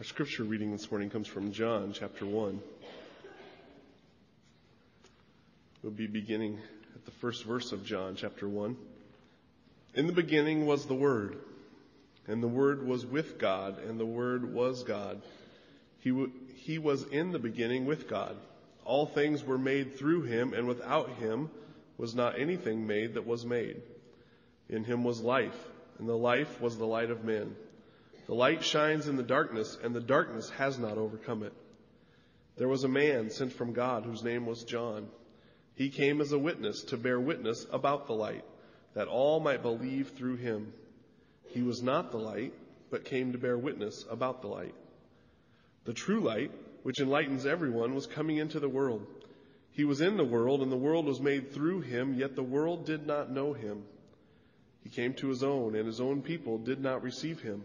Our scripture reading this morning comes from John chapter 1. We'll be beginning at the first verse of John chapter 1. In the beginning was the Word, and the Word was with God, and the Word was God. He, w- he was in the beginning with God. All things were made through him, and without him was not anything made that was made. In him was life, and the life was the light of men. The light shines in the darkness, and the darkness has not overcome it. There was a man sent from God whose name was John. He came as a witness to bear witness about the light, that all might believe through him. He was not the light, but came to bear witness about the light. The true light, which enlightens everyone, was coming into the world. He was in the world, and the world was made through him, yet the world did not know him. He came to his own, and his own people did not receive him.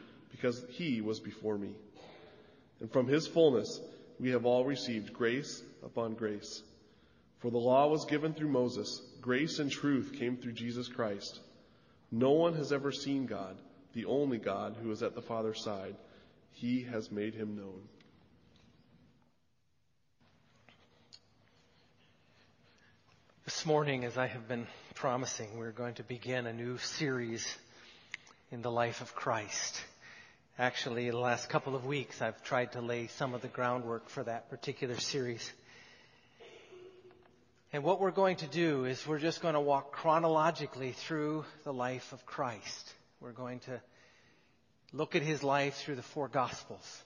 because he was before me. And from his fullness we have all received grace upon grace. For the law was given through Moses, grace and truth came through Jesus Christ. No one has ever seen God, the only God who is at the Father's side. He has made him known. This morning, as I have been promising, we're going to begin a new series in the life of Christ. Actually, the last couple of weeks, I've tried to lay some of the groundwork for that particular series. And what we're going to do is we're just going to walk chronologically through the life of Christ. We're going to look at his life through the four Gospels.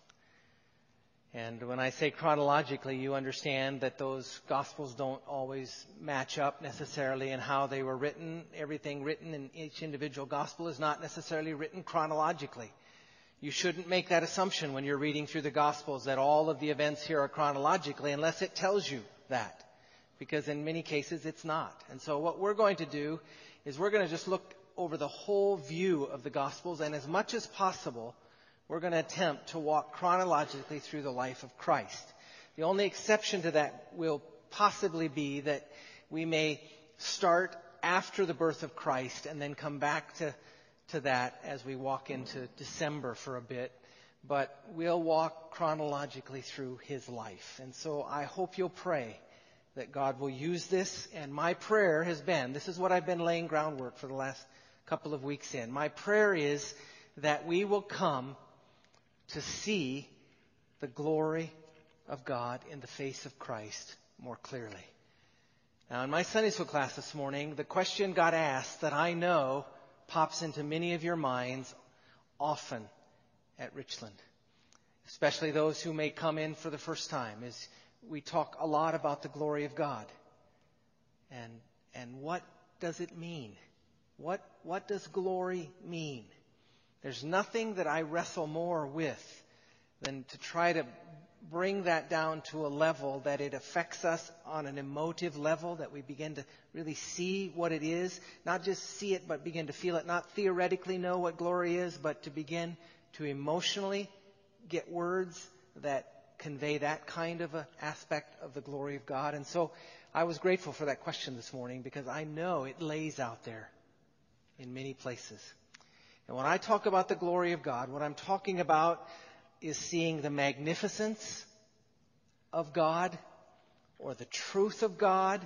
And when I say chronologically, you understand that those Gospels don't always match up necessarily in how they were written. Everything written in each individual Gospel is not necessarily written chronologically. You shouldn't make that assumption when you're reading through the Gospels that all of the events here are chronologically unless it tells you that. Because in many cases it's not. And so what we're going to do is we're going to just look over the whole view of the Gospels and as much as possible we're going to attempt to walk chronologically through the life of Christ. The only exception to that will possibly be that we may start after the birth of Christ and then come back to to that as we walk into December for a bit, but we'll walk chronologically through his life. And so I hope you'll pray that God will use this. And my prayer has been, this is what I've been laying groundwork for the last couple of weeks in. My prayer is that we will come to see the glory of God in the face of Christ more clearly. Now, in my Sunday school class this morning, the question got asked that I know pops into many of your minds often at Richland, especially those who may come in for the first time, is we talk a lot about the glory of God. And, and what does it mean? What, what does glory mean? There's nothing that I wrestle more with than to try to bring that down to a level that it affects us on an emotive level, that we begin to really see what it is, not just see it, but begin to feel it, not theoretically know what glory is, but to begin to emotionally get words that convey that kind of an aspect of the glory of God. And so I was grateful for that question this morning because I know it lays out there in many places. And when I talk about the glory of God, what I'm talking about is seeing the magnificence of God or the truth of God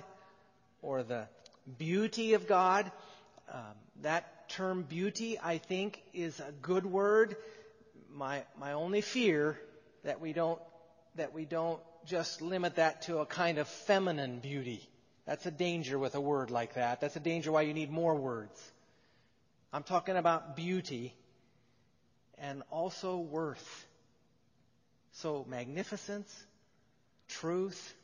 or the beauty of God. Um, that term beauty, I think, is a good word. My, my only fear that we don't, that we don't just limit that to a kind of feminine beauty. That's a danger with a word like that. That's a danger why you need more words. I'm talking about beauty and also worth. So magnificence, truth,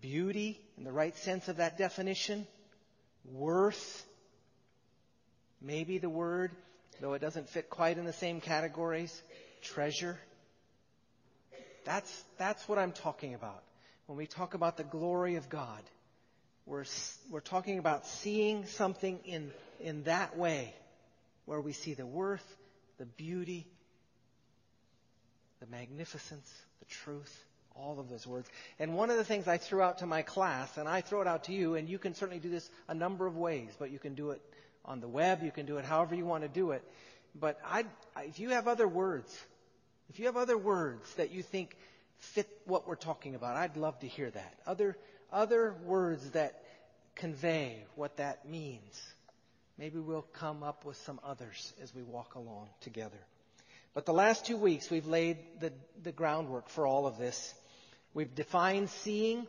beauty in the right sense of that definition, worth, maybe the word, though it doesn't fit quite in the same categories, treasure. That's, that's what I'm talking about. When we talk about the glory of God, we're, we're talking about seeing something in, in that way, where we see the worth, the beauty, the magnificence, the truth, all of those words. And one of the things I threw out to my class, and I throw it out to you, and you can certainly do this a number of ways, but you can do it on the web, you can do it however you want to do it. But I, if you have other words, if you have other words that you think fit what we're talking about, I'd love to hear that. Other, other words that convey what that means. Maybe we'll come up with some others as we walk along together. But the last two weeks, we've laid the, the groundwork for all of this. We've defined seeing.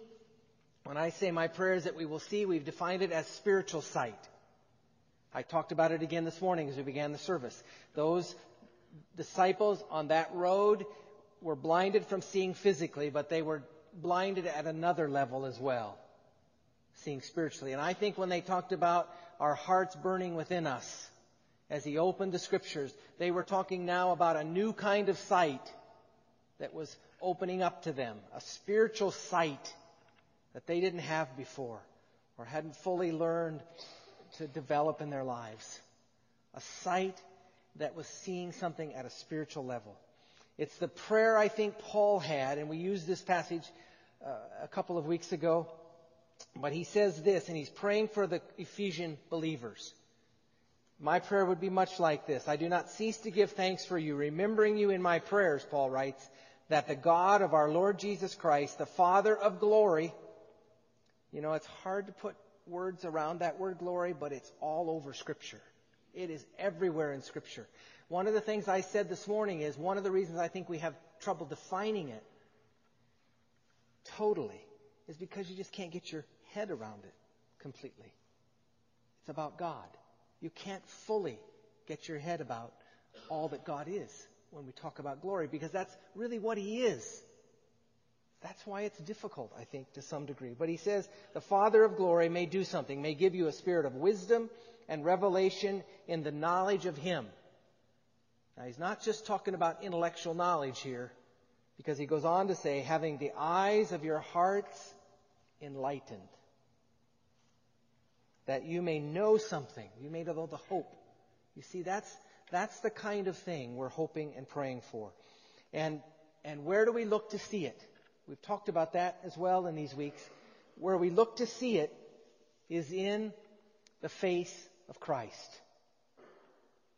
When I say my prayer is that we will see, we've defined it as spiritual sight. I talked about it again this morning as we began the service. Those disciples on that road were blinded from seeing physically, but they were blinded at another level as well, seeing spiritually. And I think when they talked about our hearts burning within us, as he opened the scriptures, they were talking now about a new kind of sight that was opening up to them, a spiritual sight that they didn't have before or hadn't fully learned to develop in their lives. A sight that was seeing something at a spiritual level. It's the prayer I think Paul had, and we used this passage uh, a couple of weeks ago. But he says this, and he's praying for the Ephesian believers. My prayer would be much like this. I do not cease to give thanks for you, remembering you in my prayers, Paul writes, that the God of our Lord Jesus Christ, the Father of glory, you know, it's hard to put words around that word glory, but it's all over Scripture. It is everywhere in Scripture. One of the things I said this morning is one of the reasons I think we have trouble defining it totally is because you just can't get your head around it completely. It's about God. You can't fully get your head about all that God is when we talk about glory because that's really what He is. That's why it's difficult, I think, to some degree. But he says, the Father of glory may do something, may give you a spirit of wisdom and revelation in the knowledge of Him. Now, he's not just talking about intellectual knowledge here, because he goes on to say, having the eyes of your hearts enlightened, that you may know something. You may know the hope. You see, that's, that's the kind of thing we're hoping and praying for. And, and where do we look to see it? We've talked about that as well in these weeks. Where we look to see it is in the face of Christ.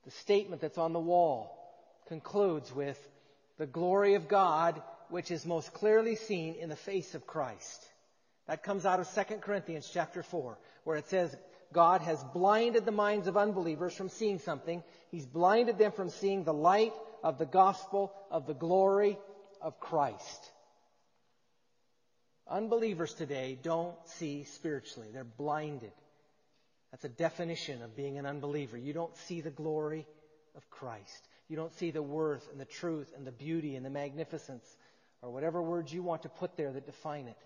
The statement that's on the wall concludes with the glory of God, which is most clearly seen in the face of Christ. That comes out of 2 Corinthians chapter 4, where it says, God has blinded the minds of unbelievers from seeing something. He's blinded them from seeing the light of the gospel of the glory of Christ. Unbelievers today don't see spiritually. They're blinded. That's a definition of being an unbeliever. You don't see the glory of Christ. You don't see the worth and the truth and the beauty and the magnificence or whatever words you want to put there that define it.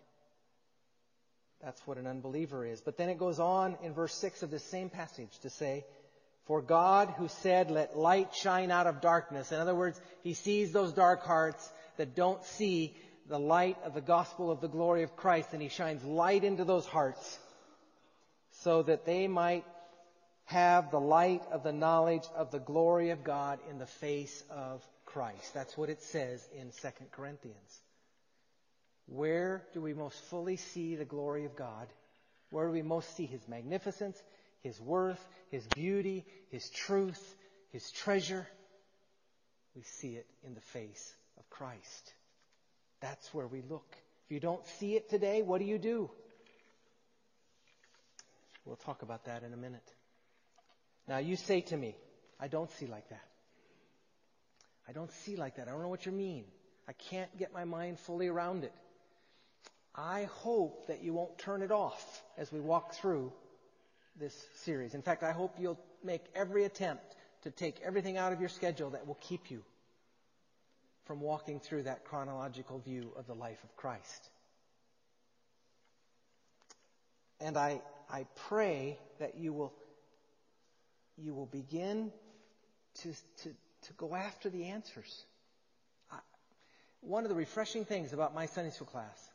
That's what an unbeliever is. But then it goes on in verse 6 of this same passage to say, For God who said, Let light shine out of darkness. In other words, he sees those dark hearts that don't see the light of the gospel of the glory of Christ, and He shines light into those hearts so that they might have the light of the knowledge of the glory of God in the face of Christ. That's what it says in 2 Corinthians. Where do we most fully see the glory of God? Where do we most see His magnificence, His worth, His beauty, His truth, His treasure? We see it in the face of Christ. That's where we look. If you don't see it today, what do you do? We'll talk about that in a minute. Now, you say to me, I don't see like that. I don't see like that. I don't know what you mean. I can't get my mind fully around it. I hope that you won't turn it off as we walk through this series. In fact, I hope you'll make every attempt to take everything out of your schedule that will keep you from walking through that chronological view of the life of Christ. And I, I pray that you will, you will begin to, to, to go after the answers. I, one of the refreshing things about my Sunday school class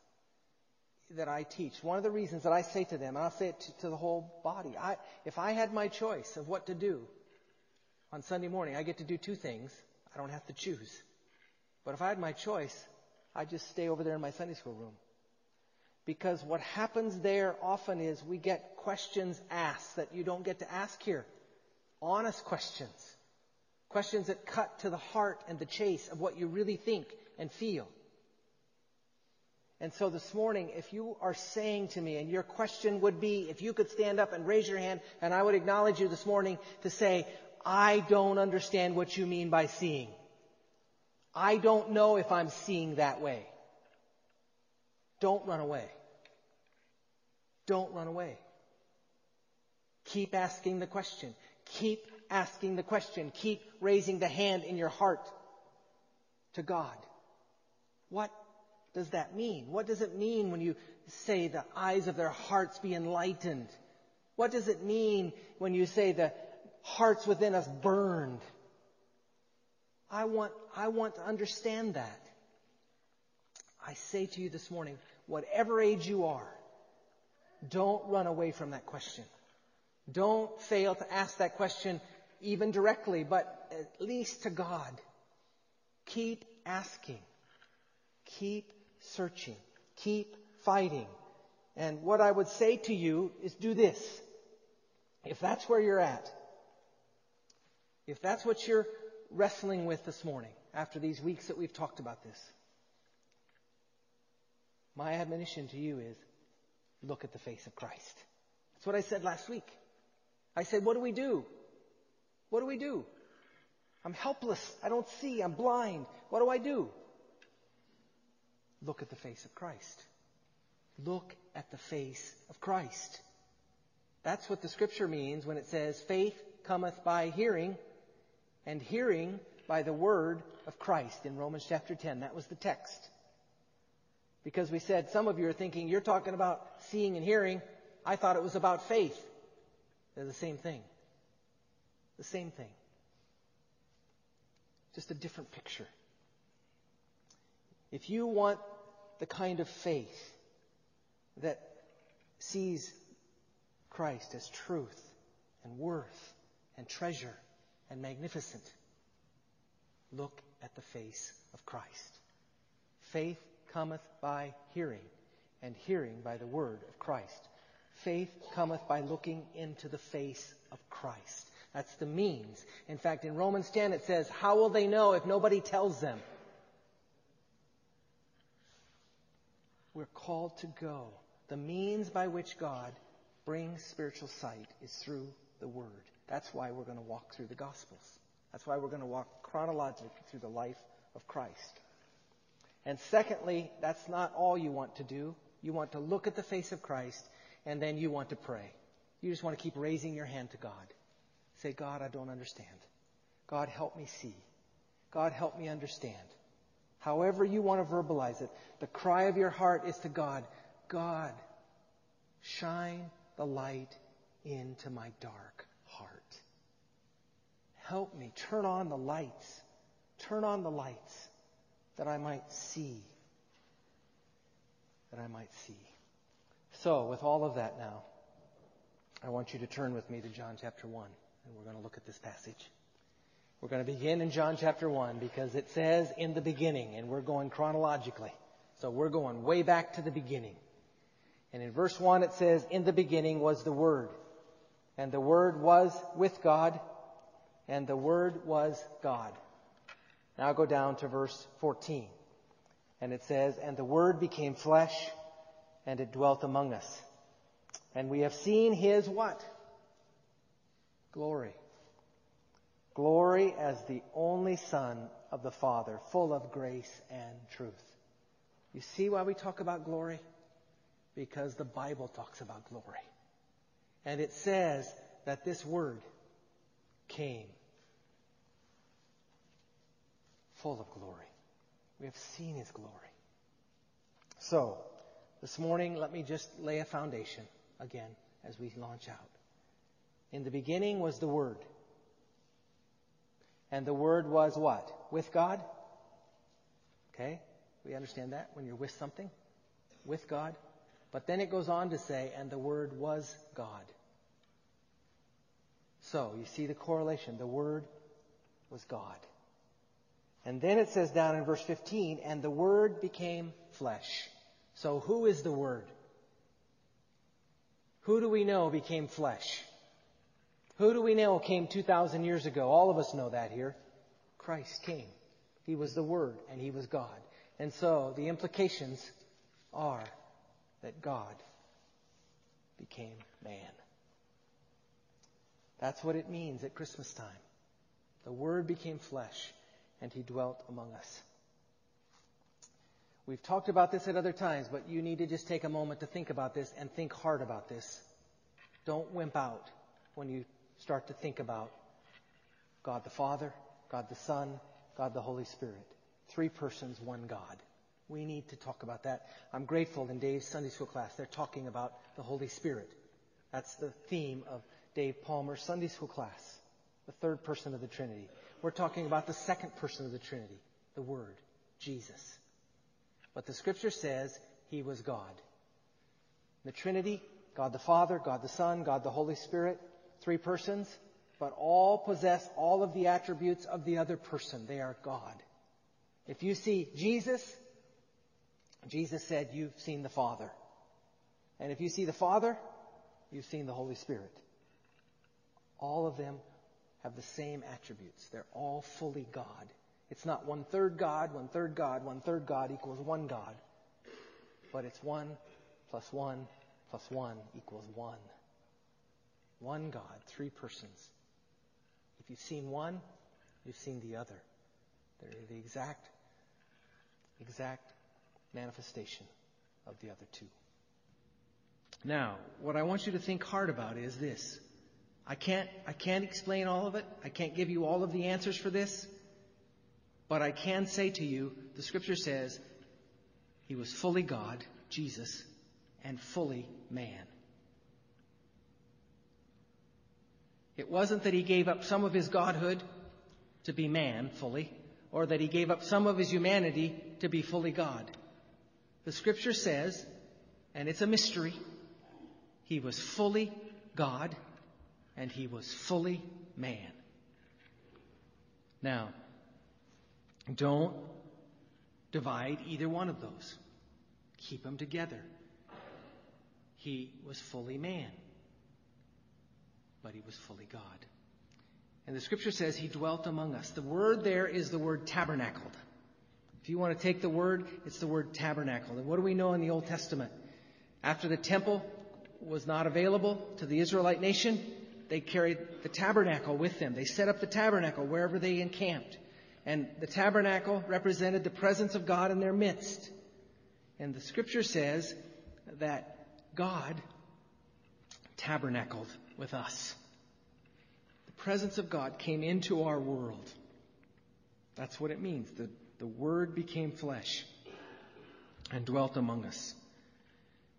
that I teach, one of the reasons that I say to them, and I'll say it to, to the whole body, I, if I had my choice of what to do on Sunday morning, I get to do two things. I don't have to choose. But if I had my choice, I'd just stay over there in my Sunday school room. Because what happens there often is we get questions asked that you don't get to ask here. Honest questions. Questions that cut to the heart and the chase of what you really think and feel. And so this morning, if you are saying to me, and your question would be, if you could stand up and raise your hand, and I would acknowledge you this morning to say, I don't understand what you mean by seeing. I don't know if I'm seeing that way. Don't run away. Don't run away. Keep asking the question. Keep asking the question. Keep raising the hand in your heart to God. What does that mean? What does it mean when you say the eyes of their hearts be enlightened? What does it mean when you say the hearts within us burned? I want, I want to understand that. I say to you this morning, whatever age you are, don't run away from that question. Don't fail to ask that question even directly, but at least to God. Keep asking. Keep searching. Keep fighting. And what I would say to you is do this. If that's where you're at, if that's what you're wrestling with this morning, after these weeks that we've talked about this, my admonition to you is look at the face of Christ. That's what I said last week. I said, what do we do? What do we do? I'm helpless. I don't see. I'm blind. What do I do? Look at the face of Christ. Look at the face of Christ. That's what the scripture means when it says, faith cometh by hearing, and hearing by the word of Christ in Romans chapter 10. That was the text. Because we said, some of you are thinking, you're talking about seeing and hearing. I thought it was about faith. They're the same thing. The same thing. Just a different picture. If you want the kind of faith that sees Christ as truth and worth and treasure and magnificent, look at the face of Christ. Faith cometh by hearing, and hearing by the word of Christ. Faith cometh by looking into the face of Christ. That's the means. In fact, in Romans 10 it says, How will they know if nobody tells them? We're called to go. The means by which God brings spiritual sight is through the Word. That's why we're going to walk through the Gospels. That's why we're going to walk chronologically through the life of Christ. And secondly, that's not all you want to do. You want to look at the face of Christ, and then you want to pray. You just want to keep raising your hand to God. Say, God, I don't understand. God, help me see. God, help me understand. However you want to verbalize it, the cry of your heart is to God, God, shine the light into my dark heart. Help me. Turn on the lights. Turn on the lights that I might see. That I might see. So, with all of that now, I want you to turn with me to John chapter 1, and we're going to look at this passage. We're going to begin in John chapter 1 because it says in the beginning, and we're going chronologically. So we're going way back to the beginning. And in verse 1 it says, In the beginning was the Word, and the Word was with God, and the Word was God. Now go down to verse 14. And it says, And the Word became flesh, and it dwelt among us. And we have seen His what? Glory. Glory as the only Son of the Father, full of grace and truth. You see why we talk about glory? Because the Bible talks about glory. And it says that this Word came full of glory. We have seen his glory. So, this morning, let me just lay a foundation again as we launch out. In the beginning was the Word. And the Word was what? With God? Okay? We understand that when you're with something, with God. But then it goes on to say, and the Word was God. So, you see the correlation. The Word was God. And then it says down in verse 15, and the Word became flesh. So, who is the Word? Who do we know became flesh? Who do we know came 2,000 years ago? All of us know that here. Christ came. He was the Word, and He was God. And so the implications are that God became man. That's what it means at Christmas time. The Word became flesh, and He dwelt among us. We've talked about this at other times, but you need to just take a moment to think about this and think hard about this. Don't wimp out when you start to think about God the Father, God the Son, God the Holy Spirit. Three persons, one God. We need to talk about that. I'm grateful in Dave's Sunday school class, they're talking about the Holy Spirit. That's the theme of Dave Palmer's Sunday school class, the third person of the Trinity. We're talking about the second person of the Trinity, the Word, Jesus. But the scripture says he was God. The Trinity, God the Father, God the Son, God the Holy Spirit, three persons, but all possess all of the attributes of the other person. They are God. If you see Jesus, Jesus said, You've seen the Father. And if you see the Father, you've seen the Holy Spirit. All of them have the same attributes. They're all fully God. It's not one third God, one third God, one third God equals one God. But it's one plus one plus one equals one. One God, three persons. If you've seen one, you've seen the other. They're the exact, exact manifestation of the other two. Now, what I want you to think hard about is this. I can't, I can't explain all of it. I can't give you all of the answers for this. But I can say to you, the scripture says, he was fully God, Jesus, and fully man. It wasn't that he gave up some of his godhood to be man fully, or that he gave up some of his humanity to be fully God. The scripture says, and it's a mystery, he was fully God and he was fully man. Now, don't divide either one of those. Keep them together. He was fully man, but he was fully God. And the scripture says he dwelt among us. The word there is the word tabernacled. If you want to take the word, it's the word tabernacle. And what do we know in the Old Testament? After the temple was not available to the Israelite nation, they carried the tabernacle with them. They set up the tabernacle wherever they encamped. And the tabernacle represented the presence of God in their midst. And the scripture says that God tabernacled with us. The presence of God came into our world. That's what it means. The, the Word became flesh and dwelt among us.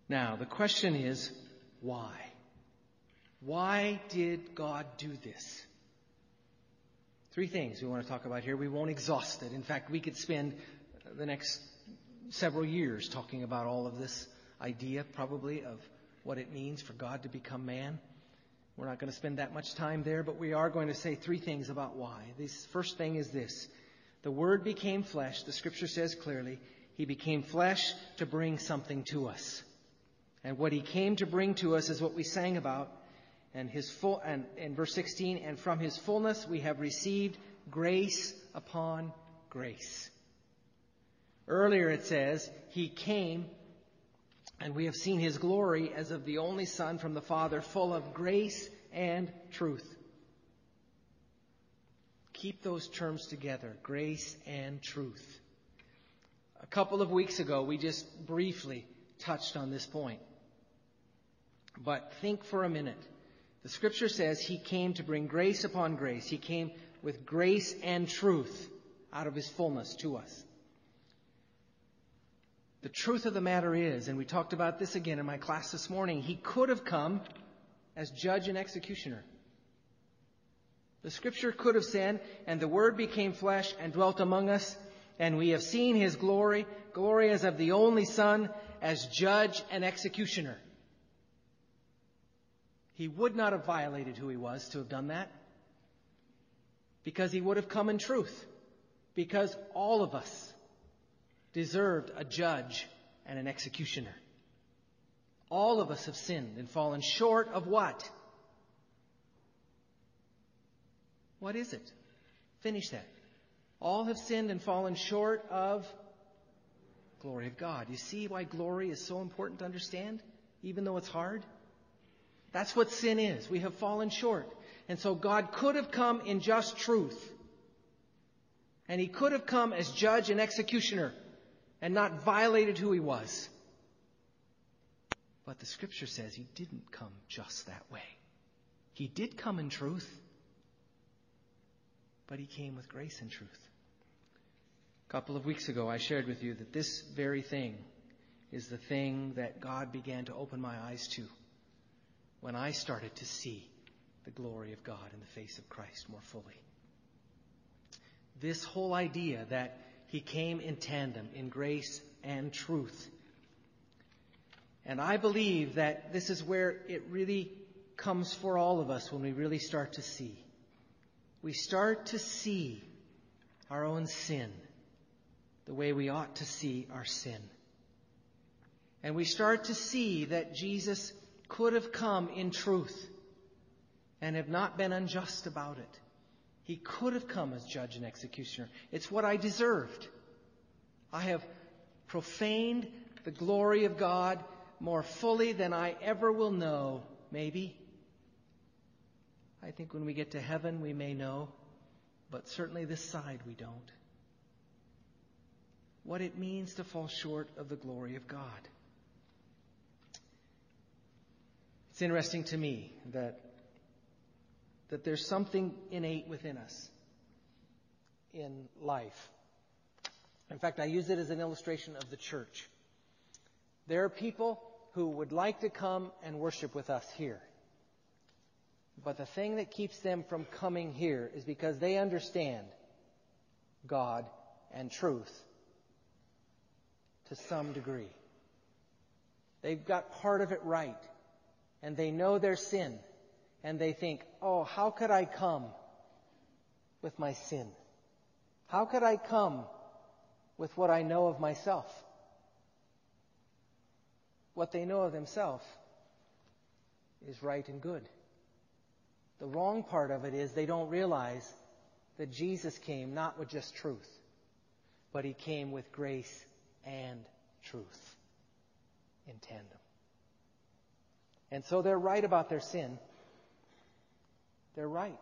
Now, the question is, why? Why did God do this? Three things we want to talk about here. We won't exhaust it. In fact, we could spend the next several years talking about all of this idea, probably, of what it means for God to become man. We're not going to spend that much time there, but we are going to say three things about why. This first thing is this. The Word became flesh. The Scripture says clearly, He became flesh to bring something to us. And what He came to bring to us is what we sang about and his full and in verse 16 and from his fullness we have received grace upon grace earlier it says he came and we have seen his glory as of the only son from the father full of grace and truth keep those terms together grace and truth a couple of weeks ago we just briefly touched on this point but think for a minute the scripture says he came to bring grace upon grace. He came with grace and truth out of his fullness to us. The truth of the matter is, and we talked about this again in my class this morning, he could have come as judge and executioner. The scripture could have said, and the word became flesh and dwelt among us, and we have seen his glory, glory as of the only Son, as judge and executioner. He would not have violated who he was to have done that, because he would have come in truth, because all of us deserved a judge and an executioner. All of us have sinned and fallen short of what? What is it? Finish that. All have sinned and fallen short of glory of God. You see why glory is so important to understand, even though it's hard? That's what sin is. We have fallen short. And so God could have come in just truth. And He could have come as judge and executioner and not violated who He was. But the scripture says He didn't come just that way. He did come in truth but he came with grace and truth. A couple of weeks ago, I shared with you that this very thing is the thing that God began to open my eyes to when I started to see the glory of God in the face of Christ more fully. This whole idea that he came in tandem in grace and truth. And I believe that this is where it really comes for all of us when we really start to see we start to see our own sin the way we ought to see our sin. And we start to see that Jesus could have come in truth and have not been unjust about it. He could have come as judge and executioner. It's what I deserved. I have profaned the glory of God more fully than I ever will know, maybe. I think when we get to heaven, we may know, but certainly this side we don't. What it means to fall short of the glory of God. It's interesting to me that, that there's something innate within us in life. In fact, I use it as an illustration of the church. There are people who would like to come and worship with us here. But the thing that keeps them from coming here is because they understand God and truth to some degree. They've got part of it right. And they know their sin. And they think, oh, how could I come with my sin? How could I come with what I know of myself? What they know of themselves is right and good. The wrong part of it is they don't realize that Jesus came not with just truth, but he came with grace and truth in tandem. And so they're right about their sin. They're right.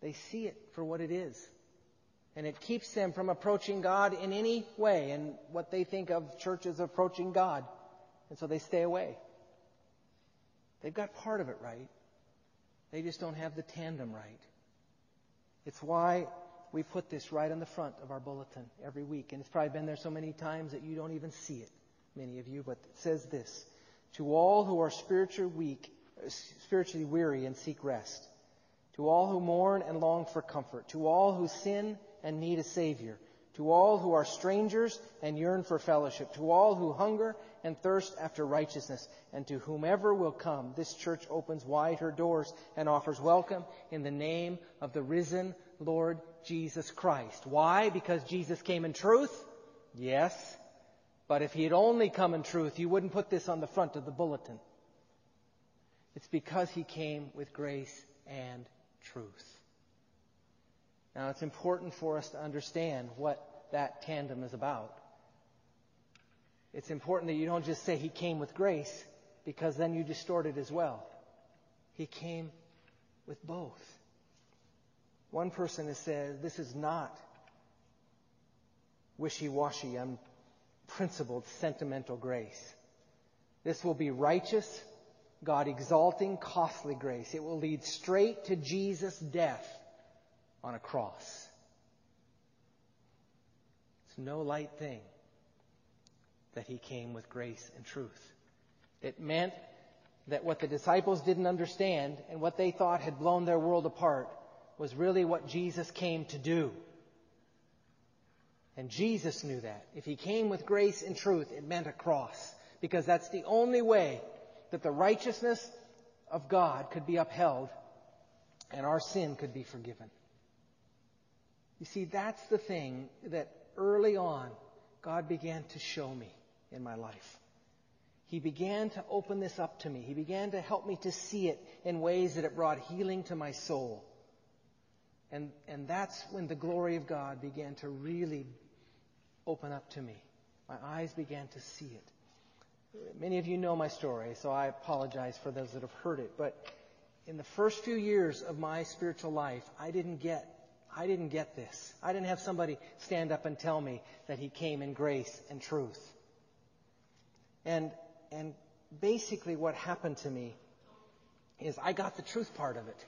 They see it for what it is. And it keeps them from approaching God in any way and what they think of church as approaching God. And so they stay away. They've got part of it right. They just don't have the tandem right. It's why we put this right on the front of our bulletin every week. And it's probably been there so many times that you don't even see it, many of you. But it says this To all who are spiritually weak, spiritually weary and seek rest, to all who mourn and long for comfort, to all who sin and need a Savior, to all who are strangers and yearn for fellowship, to all who hunger and thirst after righteousness, and to whomever will come, this church opens wide her doors and offers welcome in the name of the risen Lord Jesus Christ. Why? Because Jesus came in truth? Yes. But if he had only come in truth, you wouldn't put this on the front of the bulletin. It's because he came with grace and truth. Now, it's important for us to understand what that tandem is about. It's important that you don't just say he came with grace, because then you distort it as well. He came with both. One person has said this is not wishy washy, unprincipled, sentimental grace. This will be righteous, God exalting, costly grace. It will lead straight to Jesus' death on a cross. It's no light thing that he came with grace and truth. It meant that what the disciples didn't understand and what they thought had blown their world apart was really what Jesus came to do. And Jesus knew that. If he came with grace and truth, it meant a cross. Because that's the only way that the righteousness of God could be upheld and our sin could be forgiven. You see, that's the thing that early on God began to show me in my life. He began to open this up to me. He began to help me to see it in ways that it brought healing to my soul. And, and that's when the glory of God began to really open up to me. My eyes began to see it. Many of you know my story, so I apologize for those that have heard it. But in the first few years of my spiritual life, I didn't get I didn't get this. I didn't have somebody stand up and tell me that he came in grace and truth. And and basically what happened to me is I got the truth part of it.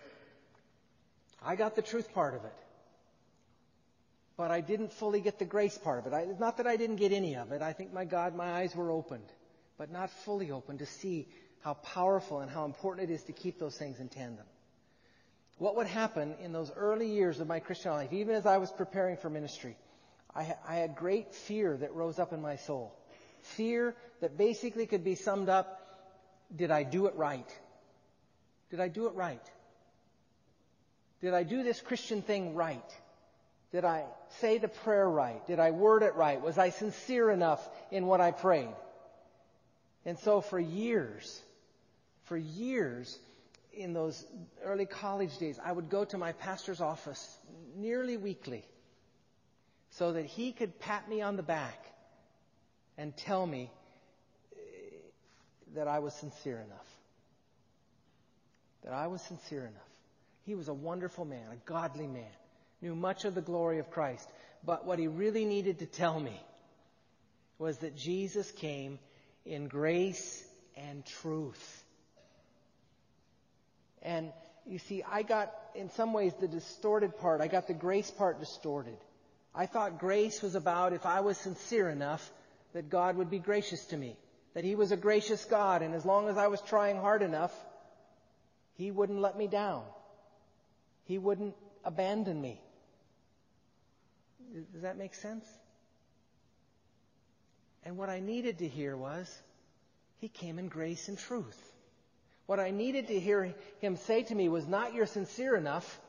I got the truth part of it. But I didn't fully get the grace part of it. I, not that I didn't get any of it. I think, my God, my eyes were opened, but not fully open to see how powerful and how important it is to keep those things in tandem. What would happen in those early years of my Christian life, even as I was preparing for ministry, I, I had great fear that rose up in my soul. Fear that basically could be summed up did I do it right? Did I do it right? Did I do this Christian thing right? Did I say the prayer right? Did I word it right? Was I sincere enough in what I prayed? And so for years, for years, in those early college days, I would go to my pastor's office nearly weekly so that he could pat me on the back and tell me eh, that I was sincere enough. That I was sincere enough. He was a wonderful man, a godly man, knew much of the glory of Christ. But what he really needed to tell me was that Jesus came in grace and truth. And you see, I got, in some ways, the distorted part. I got the grace part distorted. I thought grace was about if I was sincere enough that God would be gracious to me. That He was a gracious God, and as long as I was trying hard enough, He wouldn't let me down. He wouldn't abandon me. Does that make sense? And what I needed to hear was, He came in grace and truth. What I needed to hear Him say to me was not you're sincere enough,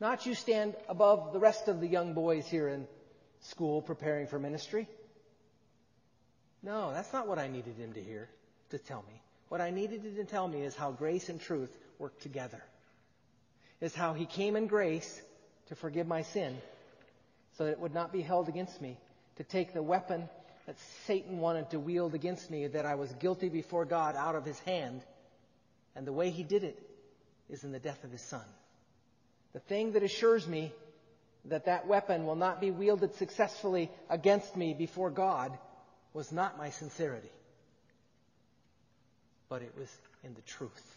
not you stand above the rest of the young boys here in school preparing for ministry. No, that's not what I needed Him to hear, to tell me. What I needed Him to tell me is how grace and truth work together is how he came in grace to forgive my sin so that it would not be held against me, to take the weapon that Satan wanted to wield against me, that I was guilty before God, out of his hand. And the way he did it is in the death of his son. The thing that assures me that that weapon will not be wielded successfully against me before God was not my sincerity, but it was in the truth.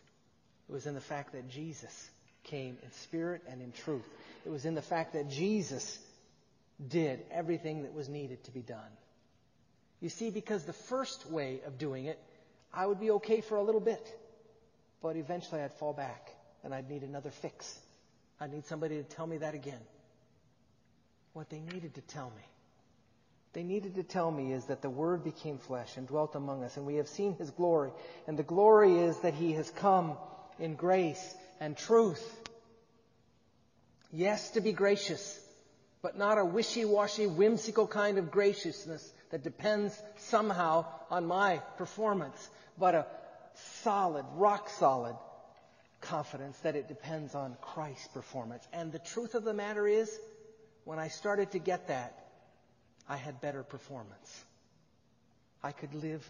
It was in the fact that Jesus came in spirit and in truth. It was in the fact that Jesus did everything that was needed to be done. You see, because the first way of doing it, I would be okay for a little bit, but eventually I'd fall back and I'd need another fix. I'd need somebody to tell me that again. What they needed to tell me. They needed to tell me is that the Word became flesh and dwelt among us, and we have seen His glory. And the glory is that He has come in grace and truth. Yes, to be gracious, but not a wishy-washy, whimsical kind of graciousness that depends somehow on my performance, but a solid, rock solid confidence that it depends on Christ's performance. And the truth of the matter is, when I started to get that, I had better performance. I could live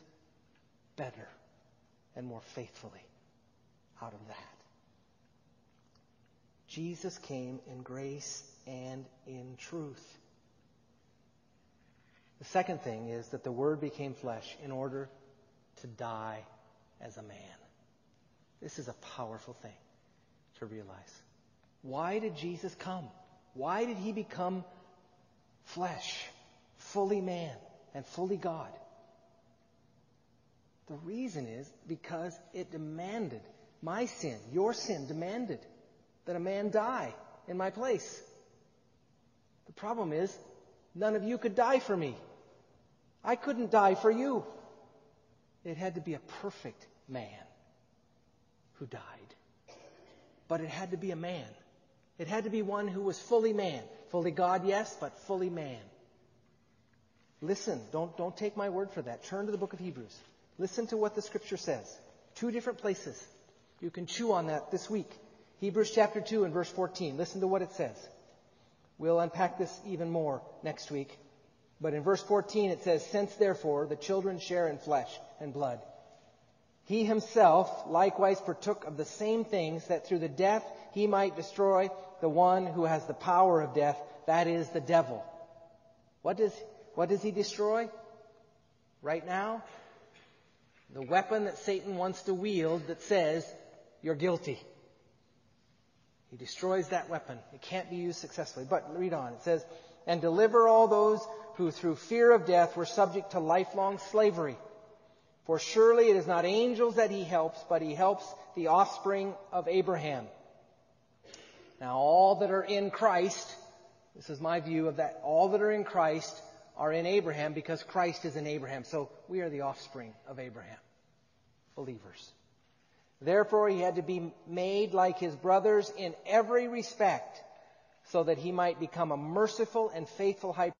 better and more faithfully out of that. Jesus came in grace and in truth. The second thing is that the Word became flesh in order to die as a man. This is a powerful thing to realize. Why did Jesus come? Why did he become flesh, fully man and fully God? The reason is because it demanded, my sin, your sin demanded that a man die in my place. The problem is, None of you could die for me. I couldn't die for you. It had to be a perfect man who died. But it had to be a man. It had to be one who was fully man. Fully God, yes, but fully man. Listen, don't, don't take my word for that. Turn to the book of Hebrews. Listen to what the scripture says. Two different places. You can chew on that this week. Hebrews chapter 2 and verse 14. Listen to what it says. We'll unpack this even more next week. But in verse 14 it says, Since therefore the children share in flesh and blood, he himself likewise partook of the same things that through the death he might destroy the one who has the power of death, that is the devil. What does, what does he destroy? Right now? The weapon that Satan wants to wield that says, you're guilty. He destroys that weapon. It can't be used successfully. But read on. It says, and deliver all those who through fear of death were subject to lifelong slavery. For surely it is not angels that he helps, but he helps the offspring of Abraham. Now all that are in Christ, this is my view of that, all that are in Christ are in Abraham because Christ is in Abraham. So we are the offspring of Abraham. Believers. Therefore he had to be made like his brothers in every respect so that he might become a merciful and faithful high